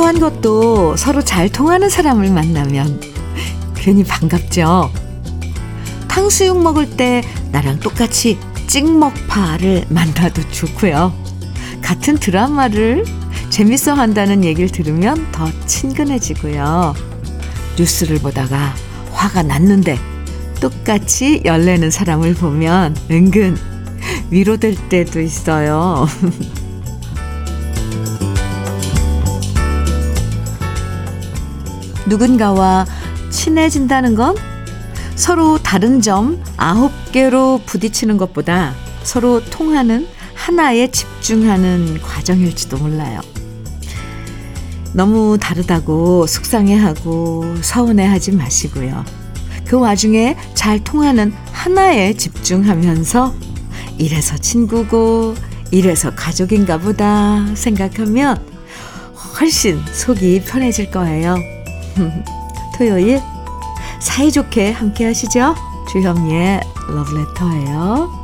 사소한 것도 서로 잘 통하는 사람을 만나면 괜히 반갑죠. 탕수육 먹을 때 나랑 똑같이 찍먹파를 만나도 좋고요. 같은 드라마를 재밌어 한다는 얘기를 들으면 더 친근해지고요. 뉴스를 보다가 화가 났는데 똑같이 열내는 사람을 보면 은근 위로될 때도 있어요. 누군가와 친해진다는 건 서로 다른 점 아홉 개로 부딪히는 것보다 서로 통하는 하나에 집중하는 과정일지도 몰라요. 너무 다르다고 속상해하고 서운해하지 마시고요. 그 와중에 잘 통하는 하나에 집중하면서 이래서 친구고 이래서 가족인가 보다 생각하면 훨씬 속이 편해질 거예요. 토요일 사이좋게 함께 하시죠. 주현미의 러브레터예요.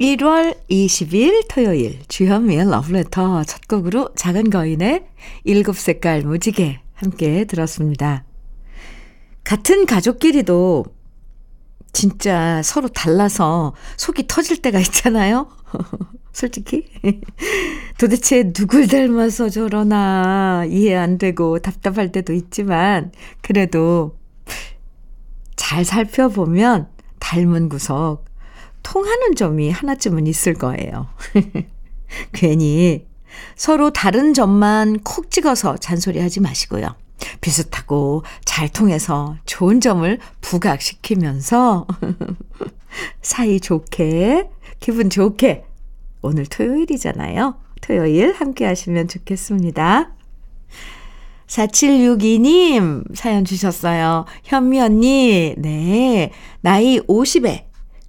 1월 20일 토요일 주현미의 러브레터 첫 곡으로 작은 거인의 일곱 색깔 무지개 함께 들었습니다. 같은 가족끼리도 진짜 서로 달라서 속이 터질 때가 있잖아요. 솔직히. 도대체 누굴 닮아서 저러나 이해 안 되고 답답할 때도 있지만, 그래도 잘 살펴보면 닮은 구석, 통하는 점이 하나쯤은 있을 거예요. 괜히 서로 다른 점만 콕 찍어서 잔소리 하지 마시고요. 비슷하고 잘 통해서 좋은 점을 부각시키면서 사이 좋게, 기분 좋게 오늘 토요일이잖아요. 토요일 함께 하시면 좋겠습니다. 4762님 사연 주셨어요. 현미 언니, 네. 나이 50에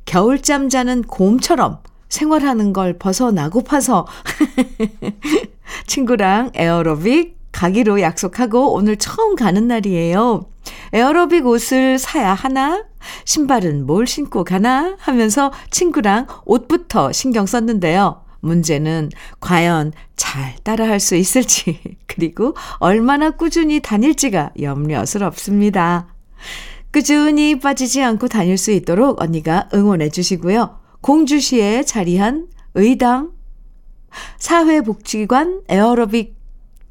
겨울잠 자는 곰처럼 생활하는 걸 벗어나고파서 친구랑 에어로빅 가기로 약속하고 오늘 처음 가는 날이에요. 에어로빅 옷을 사야 하나? 신발은 뭘 신고 가나? 하면서 친구랑 옷부터 신경 썼는데요. 문제는 과연 잘 따라할 수 있을지, 그리고 얼마나 꾸준히 다닐지가 염려스럽습니다. 꾸준히 빠지지 않고 다닐 수 있도록 언니가 응원해 주시고요. 공주시에 자리한 의당, 사회복지관 에어로빅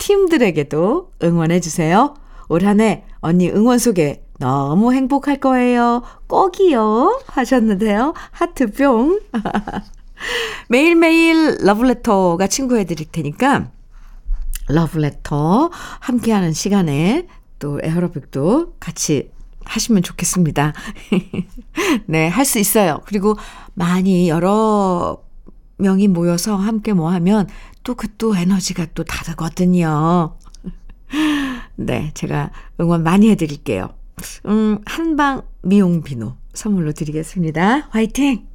팀들에게도 응원해 주세요. 올 한 해 언니 응원 속에 너무 행복할 거예요. 꼭이요. 하셨는데요. 하트 뿅. 매일매일 러브레터가 친구해 드릴 테니까 러브레터 함께하는 시간에 또 에어로빅도 같이 하시면 좋겠습니다. 네, 할 수 있어요. 그리고 많이 여러 명이 모여서 함께 뭐 하면 또 그 또 에너지가 또 다르거든요. 네, 제가 응원 많이 해드릴게요. 음, 한방 미용 비누 선물로 드리겠습니다. 화이팅!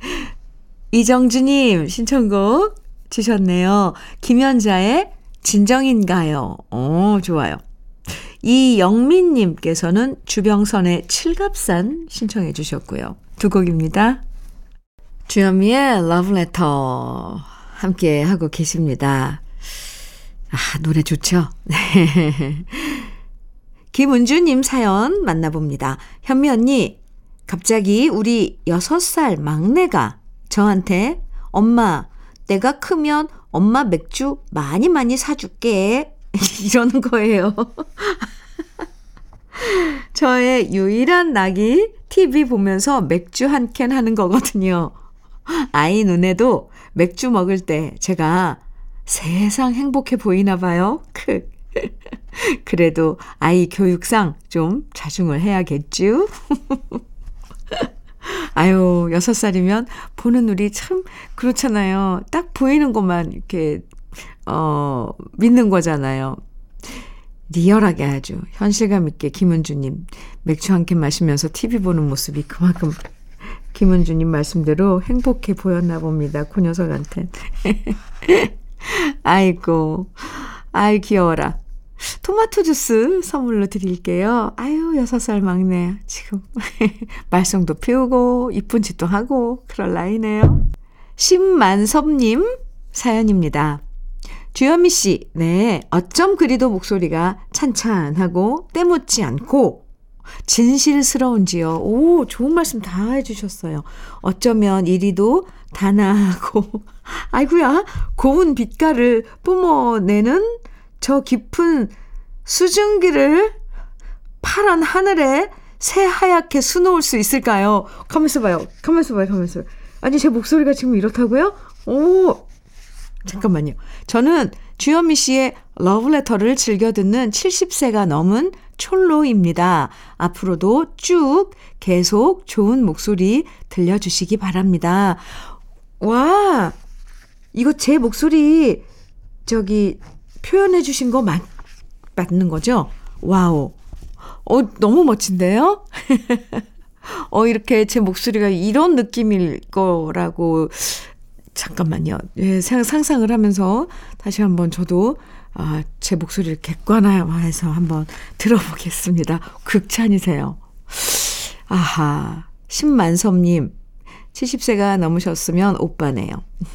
이정주님 신청곡 주셨네요. 김연자의 진정인가요? 어, 좋아요. 이영민님께서는 주병선의 칠갑산 신청해 주셨고요. 두 곡입니다. 주현미의 러브레터 함께 하고 계십니다. 아, 노래 좋죠? 네. 김은주님 사연 만나봅니다. 현미 언니, 갑자기 우리 6살 막내가 저한테 엄마, 내가 크면 엄마 맥주 많이 많이 사줄게. 이러는 거예요. 저의 유일한 낙이 TV 보면서 맥주 한 캔 하는 거거든요. 아이 눈에도 맥주 먹을 때 제가 세상 행복해 보이나 봐요. 크. 그래도 아이 교육상 좀 자중을 해야겠죠? 아유, 여섯 살이면 보는 우리 참 그렇잖아요. 딱 보이는 것만 이렇게, 어, 믿는 거잖아요. 리얼하게 아주 현실감 있게 김은주님 맥주 한 캔 마시면서 TV 보는 모습이 그만큼 김은주님 말씀대로 행복해 보였나 봅니다. 그 녀석한테. 아이고, 아이 귀여워라. 토마토 주스 선물로 드릴게요. 아유, 여섯 살 막내. 지금 말썽도 피우고, 이쁜 짓도 하고, 그럴 나이네요. 심만섭님 사연입니다. 주현미 씨, 네. 어쩜 그리도 목소리가 찬찬하고 때묻지 않고 진실스러운지요. 오, 좋은 말씀 다 해주셨어요. 어쩌면 이리도 단아하고, 아이구야, 고운 빛깔을 뿜어내는 저 깊은 수증기를 파란 하늘에 새하얗게 수놓을 수 있을까요? 가만있어 봐요. 가만있어 봐요. 봐요. 아니, 제 목소리가 지금 이렇다고요? 오, 잠깐만요. 저는 주현미 씨의 러브레터를 즐겨 듣는 70세가 넘은 촐로입니다. 앞으로도 쭉 계속 좋은 목소리 들려주시기 바랍니다. 와, 이거 제 목소리 저기 표현해 주신 거 맞, 맞는 거죠? 와우. 어, 너무 멋진데요? 어, 이렇게 제 목소리가 이런 느낌일 거라고 잠깐만요. 예, 상상을 하면서 다시 한번 저도 아, 제 목소리를 객관화해서 한번 들어보겠습니다. 극찬이세요. 아하. 신만섭님, 70세가 넘으셨으면 오빠네요.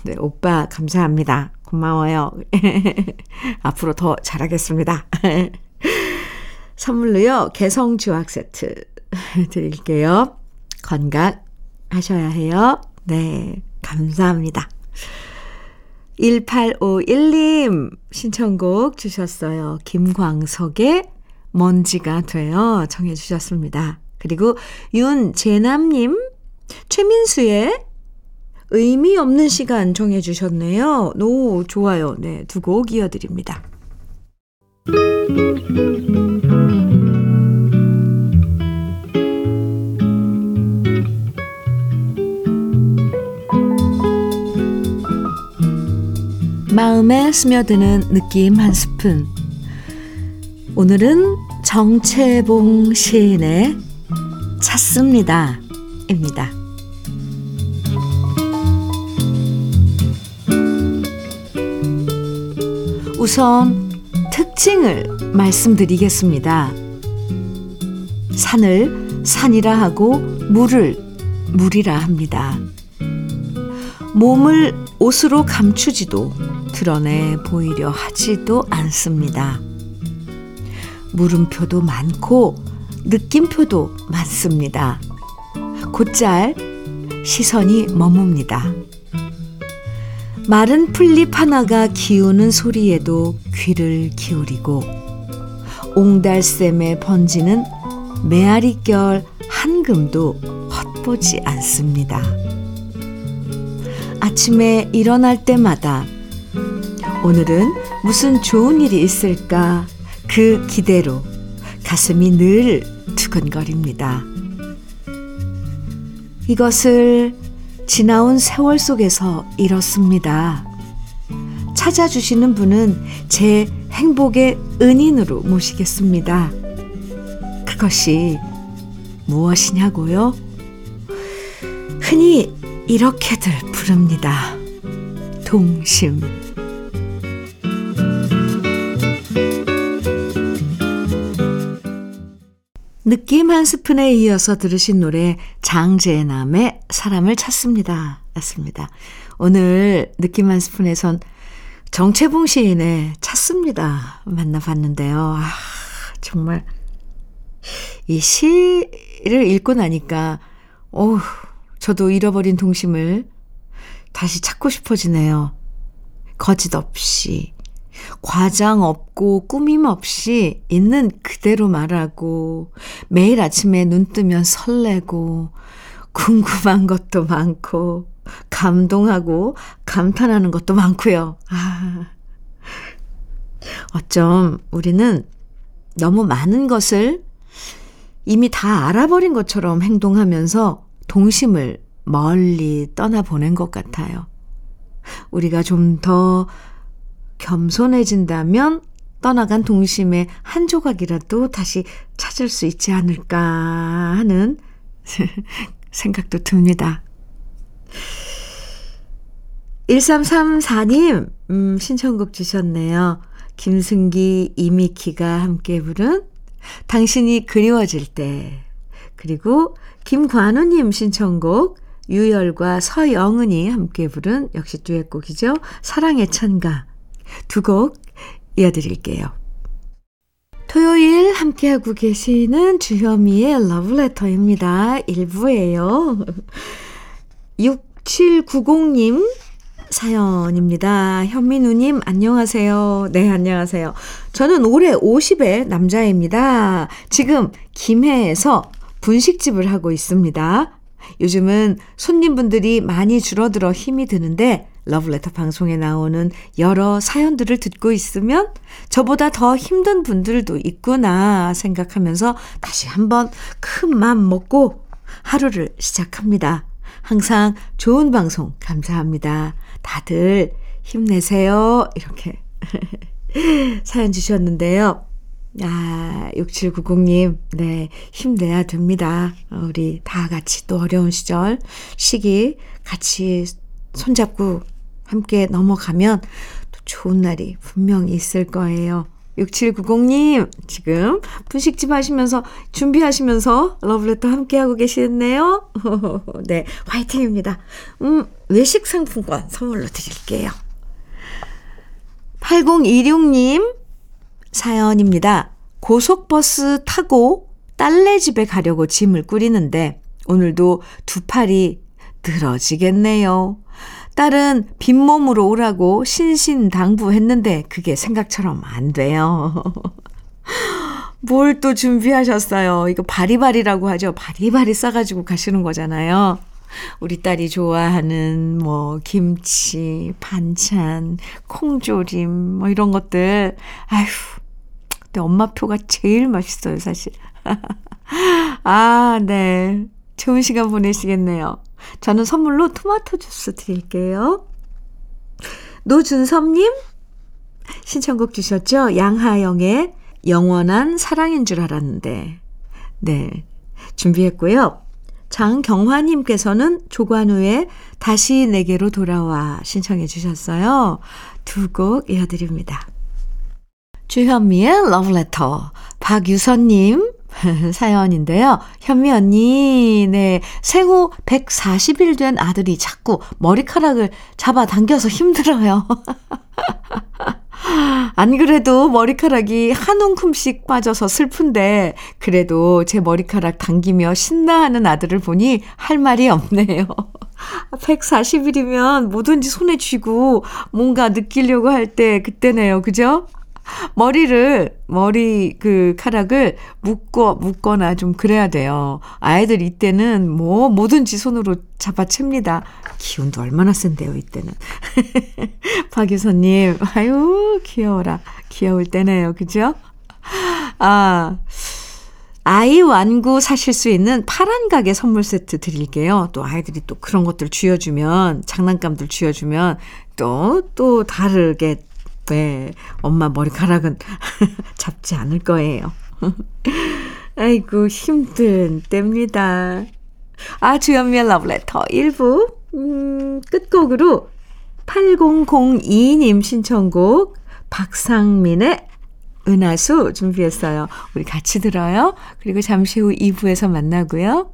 네, 오빠, 감사합니다. 고마워요. 앞으로 더 잘하겠습니다. 선물로요, 개성주악 세트 드릴게요. 건강하셔야 해요. 네, 감사합니다. 1851님 신청곡 주셨어요. 김광석의 먼지가 되어 청해 주셨습니다. 그리고 윤재남님 최민수의 의미 없는 시간 정해 주셨네요. 노 좋아요. 네, 두 곡 이어드립니다. 마음에 스며드는 느낌 한 스푼. 오늘은 정채봉 시인의 찾습니다. 입니다. 우선 특징을 말씀드리겠습니다. 산을 산이라 하고 물을 물이라 합니다. 몸을 옷으로 감추지도 드러내 보이려 하지도 않습니다. 물음표도 많고 느낌표도 많습니다. 곧잘 시선이 머뭅니다. 마른 풀잎 하나가 기우는 소리에도 귀를 기울이고 옹달샘에 번지는 메아리결 한 금도 헛보지 않습니다. 아침에 일어날 때마다 오늘은 무슨 좋은 일이 있을까 그 기대로 가슴이 늘 두근거립니다. 이것을 지나온 세월 속에서 잃었습니다. 찾아주시는 분은 제 행복의 은인으로 모시겠습니다. 그것이 무엇이냐고요? 흔히 이렇게들 부릅니다. 동심. 느낌 한 스푼에 이어서 들으신 노래 장재남의 사람을 찾습니다. 였습니다. 오늘 느낌 한 스푼에선 정채봉 시인의 찾습니다. 만나봤는데요. 아, 정말 이 시를 읽고 나니까 오, 저도 잃어버린 동심을 다시 찾고 싶어지네요. 거짓 없이 과장 없고 꾸밈 없이 있는 그대로 말하고 매일 아침에 눈 뜨면 설레고 궁금한 것도 많고 감동하고 감탄하는 것도 많고요. 아. 어쩜 우리는 너무 많은 것을 이미 다 알아버린 것처럼 행동하면서 동심을 멀리 떠나보낸 것 같아요. 우리가 좀 더 겸손해진다면 떠나간 동심의 한 조각이라도 다시 찾을 수 있지 않을까 하는 생각도 듭니다. 1334님, 음, 신청곡 주셨네요. 김승기, 이미키가 함께 부른 당신이 그리워질 때. 그리고 김관우님 신청곡 유열과 서영은이 함께 부른 역시 듀엣곡이죠. 사랑의 찬가. 두 곡 이어드릴게요. 토요일 함께하고 계시는 주현미의 러브레터입니다. 1부예요. 6790님 사연입니다. 현민우님, 안녕하세요. 네, 안녕하세요. 저는 올해 50의 남자입니다. 지금 김해에서 분식집을 하고 있습니다. 요즘은 손님분들이 많이 줄어들어 힘이 드는데, 러브레터 방송에 나오는 여러 사연들을 듣고 있으면 저보다 더 힘든 분들도 있구나 생각하면서 다시 한번 큰 맘 먹고 하루를 시작합니다. 항상 좋은 방송 감사합니다. 다들 힘내세요. 이렇게 사연 주셨는데요. 아, 6790님, 네, 힘내야 됩니다. 우리 다 같이 또 어려운 시절, 시기 같이 손잡고 함께 넘어가면 또 좋은 날이 분명히 있을 거예요. 6790님, 지금 분식집 하시면서, 준비하시면서 러브레터 함께하고 계시네요. 네, 화이팅입니다. 음, 외식 상품권 선물로 드릴게요. 8026님 사연입니다. 고속버스 타고 딸네 집에 가려고 짐을 꾸리는데, 오늘도 두 팔이 늘어지겠네요. 딸은 빈몸으로 오라고 신신당부했는데 그게 생각처럼 안 돼요. 뭘 또 준비하셨어요? 이거 바리바리라고 하죠. 바리바리 싸가지고 가시는 거잖아요. 우리 딸이 좋아하는 뭐 김치, 반찬, 콩조림 뭐 이런 것들. 아휴. 근데 엄마 표가 제일 맛있어요, 사실. 아, 네. 좋은 시간 보내시겠네요. 저는 선물로 토마토 주스 드릴게요. 노준섭님 신청곡 주셨죠? 양하영의 영원한 사랑인 줄 알았는데. 네. 준비했고요. 장경화님께서는 조관우의 다시 내게로 돌아와 신청해 주셨어요. 두 곡 이어드립니다. 주현미의 러브레터, 박유선님, 사연인데요. 현미 언니, 네. 생후 140일 된 아들이 자꾸 머리카락을 잡아당겨서 힘들어요. 안 그래도 머리카락이 한 움큼씩 빠져서 슬픈데, 그래도 제 머리카락 당기며 신나하는 아들을 보니 할 말이 없네요. 140일이면 뭐든지 손에 쥐고 뭔가 느끼려고 할 때 그때네요. 그죠? 머리를, 머리 그 카락을 묶어, 묶거나 좀 그래야 돼요. 아이들 이때는 뭐 뭐든지 손으로 잡아챕니다. 기운도 얼마나 센데요, 이때는. 박유선님, 아유, 귀여워라. 귀여울 때네요. 그죠? 아, 아이 완구 사실 수 있는 파란 가게 선물 세트 드릴게요. 또 아이들이 또 그런 것들 쥐어주면, 장난감들 쥐어주면 또, 또 다르게 네, 엄마 머리카락은 잡지 않을 거예요. 아이고, 힘든 때입니다. 아, 주연미의 러브레터 1부, 음, 끝곡으로 8002님 신청곡 박상민의 은하수 준비했어요. 우리 같이 들어요. 그리고 잠시 후 2부에서 만나고요.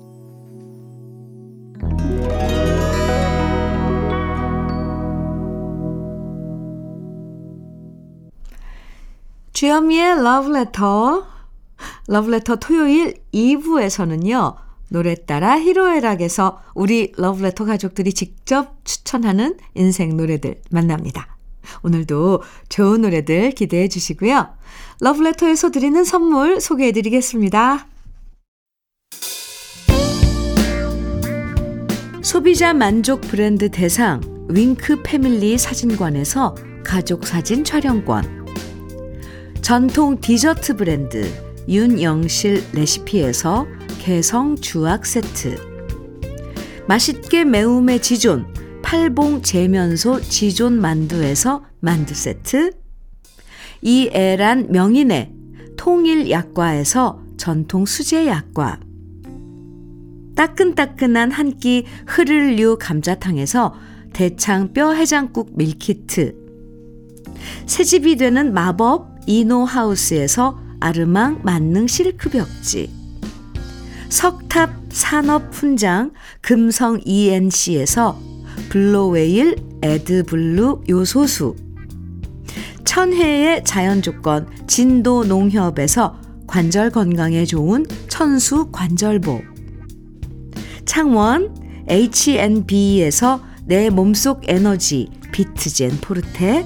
주현미의 Love Letter. 토요일 2부에서는요. 노래 따라 히로에락에서 우리 러브레터 가족들이 직접 추천하는 인생 노래들 만납니다. 오늘도 좋은 노래들 기대해 주시고요. 러브레터에서 드리는 선물 소개해 드리겠습니다. 소비자 만족 브랜드 대상 윙크 패밀리 사진관에서 가족 사진 촬영권 전통 디저트 브랜드 윤영실 레시피에서 개성 주악 세트. 맛있게 매움의 지존 팔봉 재면소 지존 만두에서 만두 세트. 이애란 명인의 통일 약과에서 전통 수제 약과. 따끈따끈한 한 끼 흐를류 감자탕에서 대창 뼈 해장국 밀키트. 새집이 되는 마법 이노하우스에서 아르망 만능 실크 벽지 석탑 산업 훈장 금성 ENC에서 블로웨일 에드블루 요소수 천혜의 자연 조건 진도 농협에서 관절 건강에 좋은 천수 관절보 창원 H&B에서 내 몸속 에너지 비트젠 포르테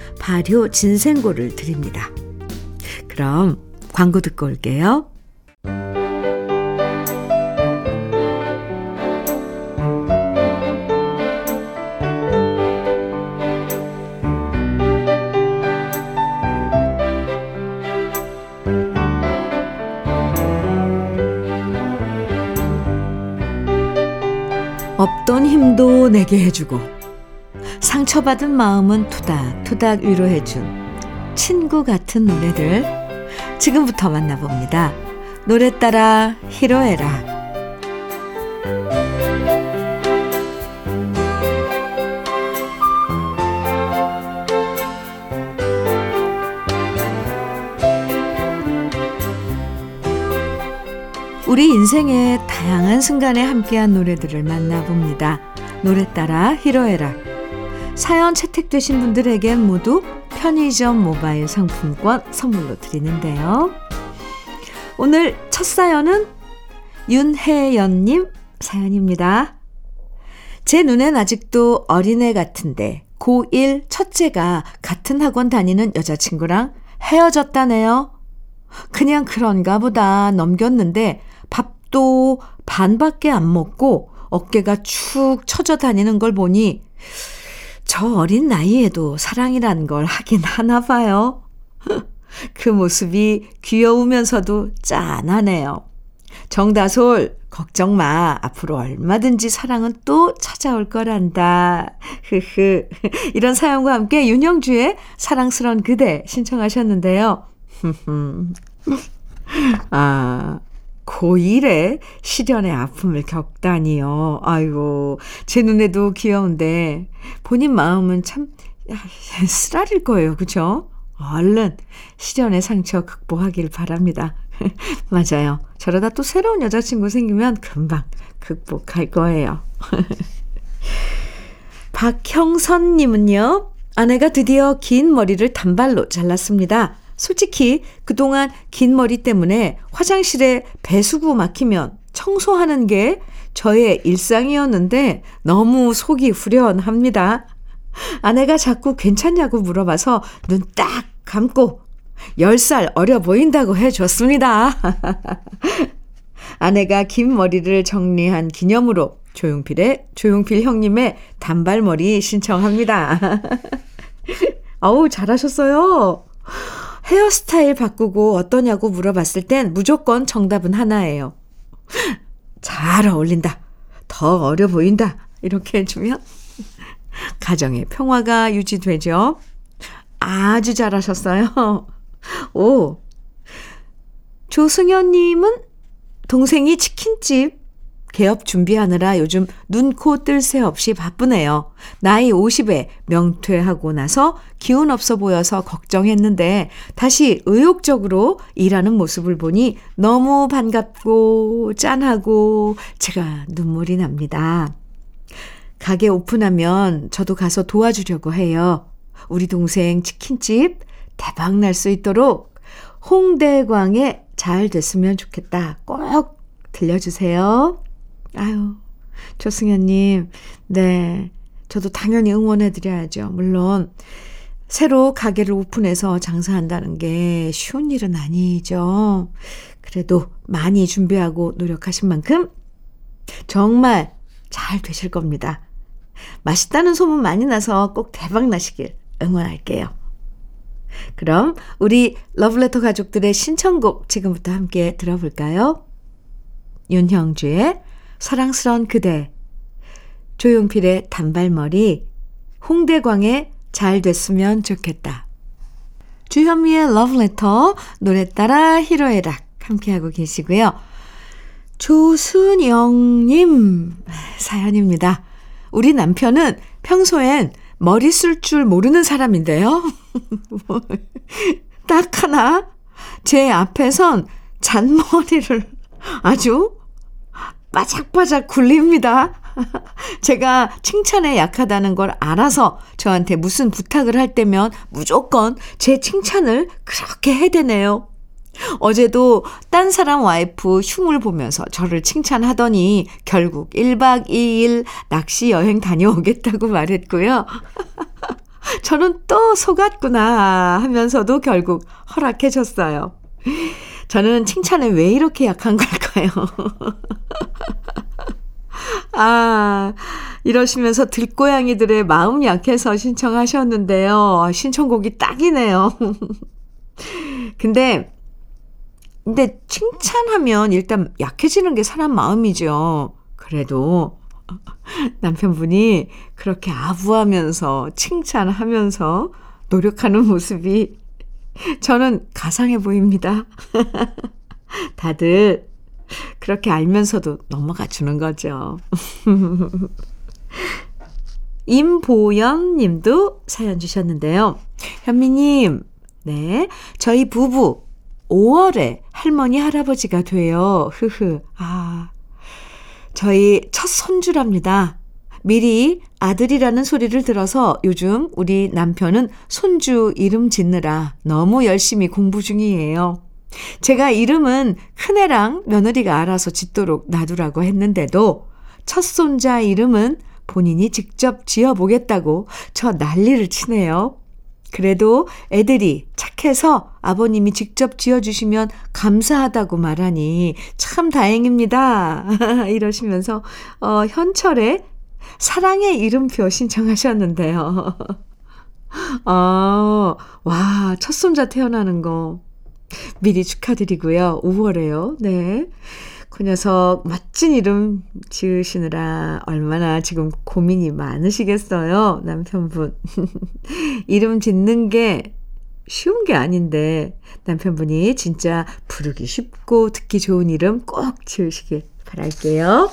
발효 진생고를 드립니다. 그럼 광고 듣고 올게요. 없던 힘도 내게 해주고 상처받은 마음은 투닥투닥 위로해준 친구 같은 노래들 지금부터 만나봅니다. 노래 따라 히로에라 우리 인생의 다양한 순간에 함께한 노래들을 만나봅니다. 노래 따라 히로에라. 사연 채택되신 분들에겐 모두 편의점 모바일 상품권 선물로 드리는데요. 오늘 첫 사연은 윤혜연님 사연입니다. 제 눈엔 아직도 어린애 같은데 고1 첫째가 같은 학원 다니는 여자친구랑 헤어졌다네요. 그냥 그런가 보다 넘겼는데 밥도 반밖에 안 먹고 어깨가 축 처져 다니는 걸 보니 저 어린 나이에도 사랑이란 걸 하긴 하나 봐요. 그 모습이 귀여우면서도 짠하네요. 정다솔, 걱정 마. 앞으로 얼마든지 사랑은 또 찾아올 거란다. 흐흐. 이런 사연과 함께 윤영주의 사랑스런 그대 신청하셨는데요. 아, 고1에 시련의 아픔을 겪다니요. 아이고, 제 눈에도 귀여운데, 본인 마음은 참, 쓰라릴 거예요. 그쵸? 얼른 시련의 상처 극복하길 바랍니다. 맞아요. 저러다 또 새로운 여자친구 생기면 금방 극복할 거예요. 박형선님은요, 아내가 드디어 긴 머리를 단발로 잘랐습니다. 솔직히 그동안 긴 머리 때문에 화장실에 배수구 막히면 청소하는 게 저의 일상이었는데 너무 속이 후련합니다. 아내가 자꾸 괜찮냐고 물어봐서 눈 딱 감고 10살 어려 보인다고 해줬습니다. 아내가 긴 머리를 정리한 기념으로 조용필의, 조용필 형님의 단발머리 신청합니다. 어우, 잘하셨어요. 헤어스타일 바꾸고 어떠냐고 물어봤을 땐 무조건 정답은 하나예요. 잘 어울린다. 더 어려 보인다. 이렇게 해주면 가정의 평화가 유지되죠. 아주 잘하셨어요. 오. 조승현님은 동생이 치킨집 개업 준비하느라 요즘 눈, 코, 뜰 새 없이 바쁘네요. 나이 50에 명퇴하고 나서 기운 없어 보여서 걱정했는데 다시 의욕적으로 일하는 모습을 보니 너무 반갑고 짠하고 제가 눈물이 납니다. 가게 오픈하면 저도 가서 도와주려고 해요. 우리 동생 치킨집 대박 날 수 있도록 홍대광에 잘 됐으면 좋겠다. 꼭 들려주세요. 아유, 조승현님, 네. 저도 당연히 응원해드려야죠. 물론, 새로 가게를 오픈해서 장사한다는 게 쉬운 일은 아니죠. 그래도 많이 준비하고 노력하신 만큼 정말 잘 되실 겁니다. 맛있다는 소문 많이 나서 꼭 대박 나시길 응원할게요. 그럼 우리 러브레터 가족들의 신청곡 지금부터 함께 들어볼까요? 윤형주의 사랑스런 그대, 조용필의 단발머리, 홍대광의 잘 됐으면 좋겠다. 주현미의 러브레터, 노래 따라 히로에락 함께하고 계시고요. 조순영님 사연입니다. 우리 남편은 평소엔 머리 쓸 줄 모르는 사람인데요. 딱 하나, 제 앞에선 잔머리를 아주 바짝바짝 굴립니다. 제가 칭찬에 약하다는 걸 알아서 저한테 무슨 부탁을 할 때면 무조건 제 칭찬을 그렇게 해대네요. 어제도 딴 사람 와이프 흉을 보면서 저를 칭찬하더니 결국 1박 2일 낚시 여행 다녀오겠다고 말했고요. 저는 또 속았구나 하면서도 결국 허락해줬어요. 저는 칭찬에 왜 이렇게 약한 걸까요? 아, 이러시면서 들고양이들의 마음 약해서 신청하셨는데요. 신청곡이 딱이네요. 근데 근데 칭찬하면 일단 약해지는 게 사람 마음이죠. 그래도 남편분이 그렇게 아부하면서 칭찬하면서 노력하는 모습이 저는 가상해 보입니다. 다들 그렇게 알면서도 넘어가 주는 거죠. 임보연 님도 사연 주셨는데요. 현미님, 네. 저희 부부 5월에 할머니, 할아버지가 돼요. 흐흐. 아. 저희 첫 손주랍니다. 미리 아들이라는 소리를 들어서 요즘 우리 남편은 손주 이름 짓느라 너무 열심히 공부 중이에요. 제가 이름은 큰애랑 며느리가 알아서 짓도록 놔두라고 했는데도 첫 손자 이름은 본인이 직접 지어보겠다고 저 난리를 치네요. 그래도 애들이 착해서 아버님이 직접 지어주시면 감사하다고 말하니 참 다행입니다. 이러시면서, 어, 현철의 사랑의 이름표 신청하셨는데요. 아, 와, 첫 손자 태어나는 거 미리 축하드리고요. 5월에요. 네. 그 녀석 멋진 이름 지으시느라 얼마나 지금 고민이 많으시겠어요, 남편분. 이름 짓는 게 쉬운 게 아닌데 남편분이 진짜 부르기 쉽고 듣기 좋은 이름 꼭 지으시길 바랄게요.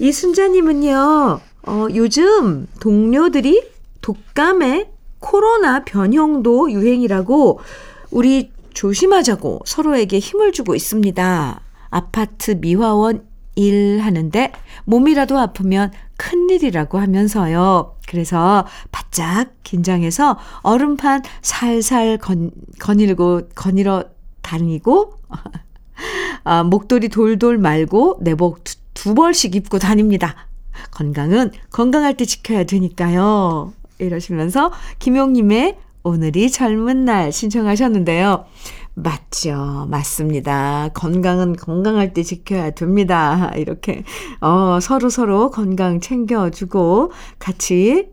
이순자님은요, 어, 요즘 동료들이 독감에 코로나 변형도 유행이라고 우리 조심하자고 서로에게 힘을 주고 있습니다. 아파트 미화원 일하는데 몸이라도 아프면 큰일이라고 하면서요. 그래서 바짝 긴장해서 얼음판 살살 건, 거닐고, 거닐어 다니고, 아, 목도리 돌돌 말고 내복 두, 두 벌씩 입고 다닙니다. 건강은 건강할 때 지켜야 되니까요. 이러시면서 김용님의 오늘이 젊은 날 신청하셨는데요. 맞죠. 맞습니다. 건강은 건강할 때 지켜야 됩니다. 이렇게, 어, 서로 서로 건강 챙겨주고 같이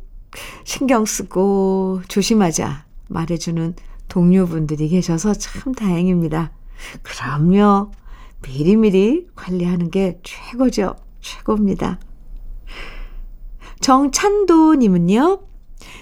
신경 쓰고 조심하자 말해주는 동료분들이 계셔서 참 다행입니다. 그럼요. 미리미리 관리하는 게 최고죠. 최고입니다. 정찬도님은요,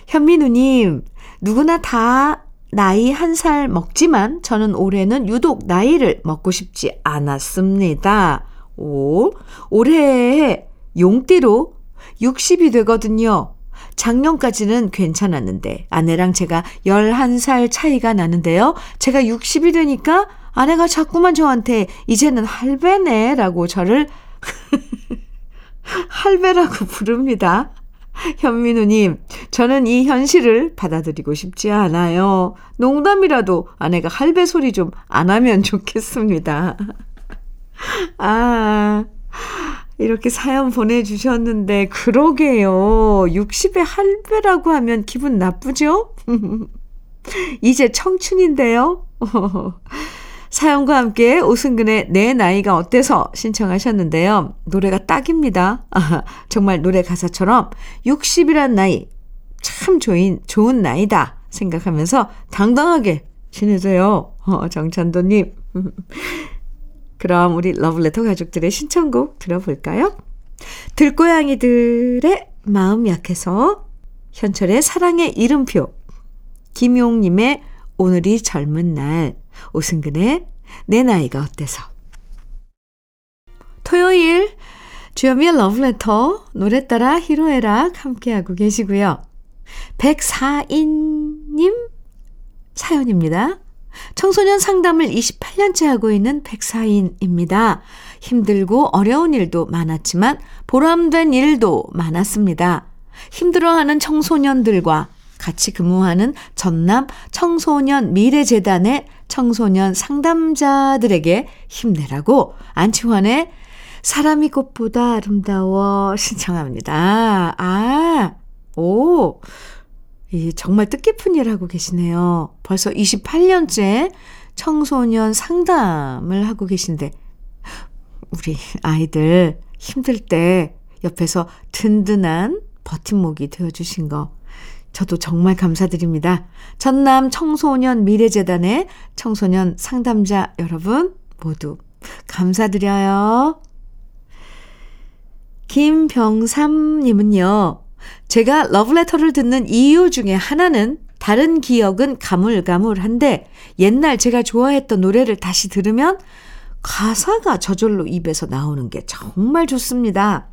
현민우님, 누구나 다 나이 한 살 먹지만 저는 올해는 유독 나이를 먹고 싶지 않았습니다. 오, 올해 용띠로 60이 되거든요. 작년까지는 괜찮았는데 아내랑 제가 11살 차이가 나는데요. 제가 60이 되니까 아내가 자꾸만 저한테 이제는 할배네 라고 저를 할배라고 부릅니다. 현민우님, 저는 이 현실을 받아들이고 싶지 않아요. 농담이라도 아내가 할배 소리 좀 안 하면 좋겠습니다. 아, 이렇게 사연 보내주셨는데, 그러게요. 60에 할배라고 하면 기분 나쁘죠? 이제 청춘인데요? 사연과 함께 오승근의 내 나이가 어때서 신청하셨는데요. 노래가 딱입니다. 아, 정말 노래 가사처럼 60이란 나이 참 좋은, 좋은 나이다 생각하면서 당당하게 지내세요. 어, 정찬도님. 그럼 우리 러블레터 가족들의 신청곡 들어볼까요? 들고양이들의 마음 약해서 현철의 사랑의 이름표 김용님의 오늘이 젊은 날 오승근의 내 나이가 어때서 토요일 주여미의 러브레터 노래 따라 히로에락 함께하고 계시고요. 104인님 사연입니다. 청소년 상담을 28년째 하고 있는 백사인입니다. 힘들고 어려운 일도 많았지만 보람된 일도 많았습니다. 힘들어하는 청소년들과 같이 근무하는 전남 청소년 미래재단의 청소년 상담자들에게 힘내라고 안치환의 사람이 꽃보다 아름다워 신청합니다. 아, 오, 이 정말 뜻깊은 일 하고 계시네요. 벌써 28년째 청소년 상담을 하고 계신데, 우리 아이들 힘들 때 옆에서 든든한 버팀목이 되어주신 거 저도 정말 감사드립니다. 전남 청소년 미래재단의 청소년 상담자 여러분 모두 감사드려요. 김병삼님은요, 제가 러브레터를 듣는 이유 중에 하나는 다른 기억은 가물가물한데 옛날 제가 좋아했던 노래를 다시 들으면 가사가 저절로 입에서 나오는 게 정말 좋습니다.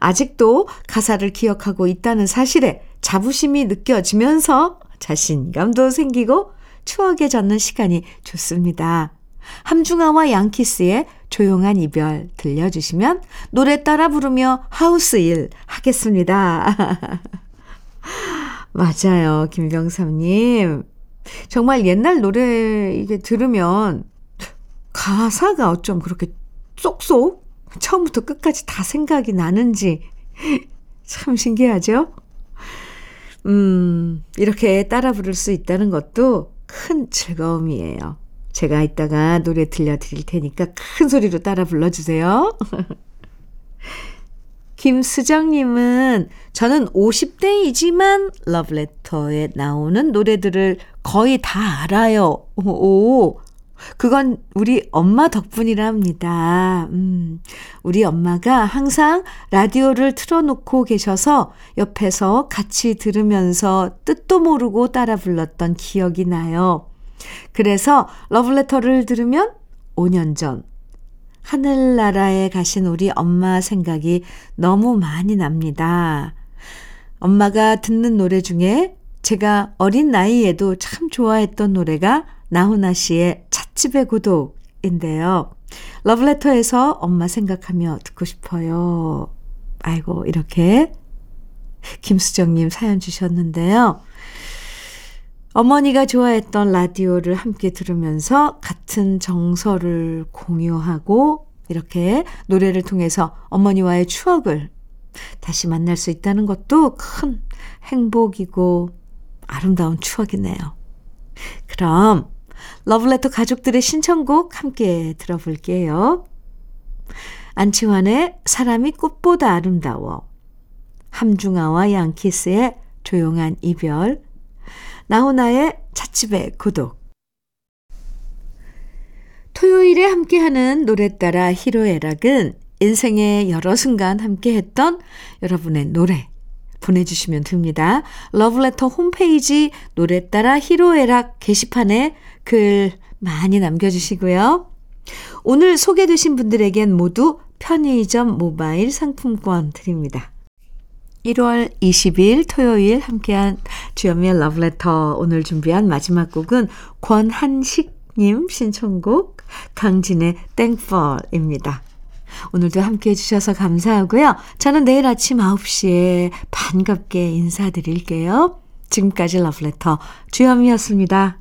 아직도 가사를 기억하고 있다는 사실에 자부심이 느껴지면서 자신감도 생기고 추억에 젖는 시간이 좋습니다. 함중아와 양키스의 조용한 이별 들려주시면 노래 따라 부르며 하우스 일 하겠습니다. 맞아요, 김병삼님. 정말 옛날 노래 이게 들으면 가사가 어쩜 그렇게 쏙쏙 처음부터 끝까지 다 생각이 나는지 참 신기하죠? 음, 이렇게 따라 부를 수 있다는 것도 큰 즐거움이에요. 제가 이따가 노래 들려드릴 테니까 큰 소리로 따라 불러주세요. 김수정님은 저는 50대이지만 러브레터에 나오는 노래들을 거의 다 알아요. 오, 그건 우리 엄마 덕분이랍니다. 음, 우리 엄마가 항상 라디오를 틀어놓고 계셔서 옆에서 같이 들으면서 뜻도 모르고 따라 불렀던 기억이 나요. 그래서 러브레터를 들으면 5년 전 하늘나라에 가신 우리 엄마 생각이 너무 많이 납니다. 엄마가 듣는 노래 중에 제가 어린 나이에도 참 좋아했던 노래가 나훈아 씨의 찻집의 고독인데요. 러브레터에서 엄마 생각하며 듣고 싶어요. 아이고, 이렇게 김수정님 사연 주셨는데요. 어머니가 좋아했던 라디오를 함께 들으면서 같은 정서를 공유하고 이렇게 노래를 통해서 어머니와의 추억을 다시 만날 수 있다는 것도 큰 행복이고 아름다운 추억이네요. 그럼 러블레터 가족들의 신청곡 함께 들어볼게요. 안치환의 사람이 꽃보다 아름다워 함중아와 양키스의 조용한 이별 나훈아의 찻집의 고독. 토요일에 함께하는 노래 따라 히로에락은 인생의 여러 순간 함께했던 여러분의 노래 보내주시면 됩니다. 러브레터 홈페이지 노래 따라 히로에락 게시판에 글 많이 남겨주시고요. 오늘 소개되신 분들에겐 모두 편의점 모바일 상품권 드립니다. 1월 20일 토요일 함께한 주연미의 러브레터 오늘 준비한 마지막 곡은 권한식님 신청곡 강진의 땡펄입니다. 오늘도 함께 해주셔서 감사하고요. 저는 내일 아침 9시에 반갑게 인사드릴게요. 지금까지 러브레터 주현미였습니다.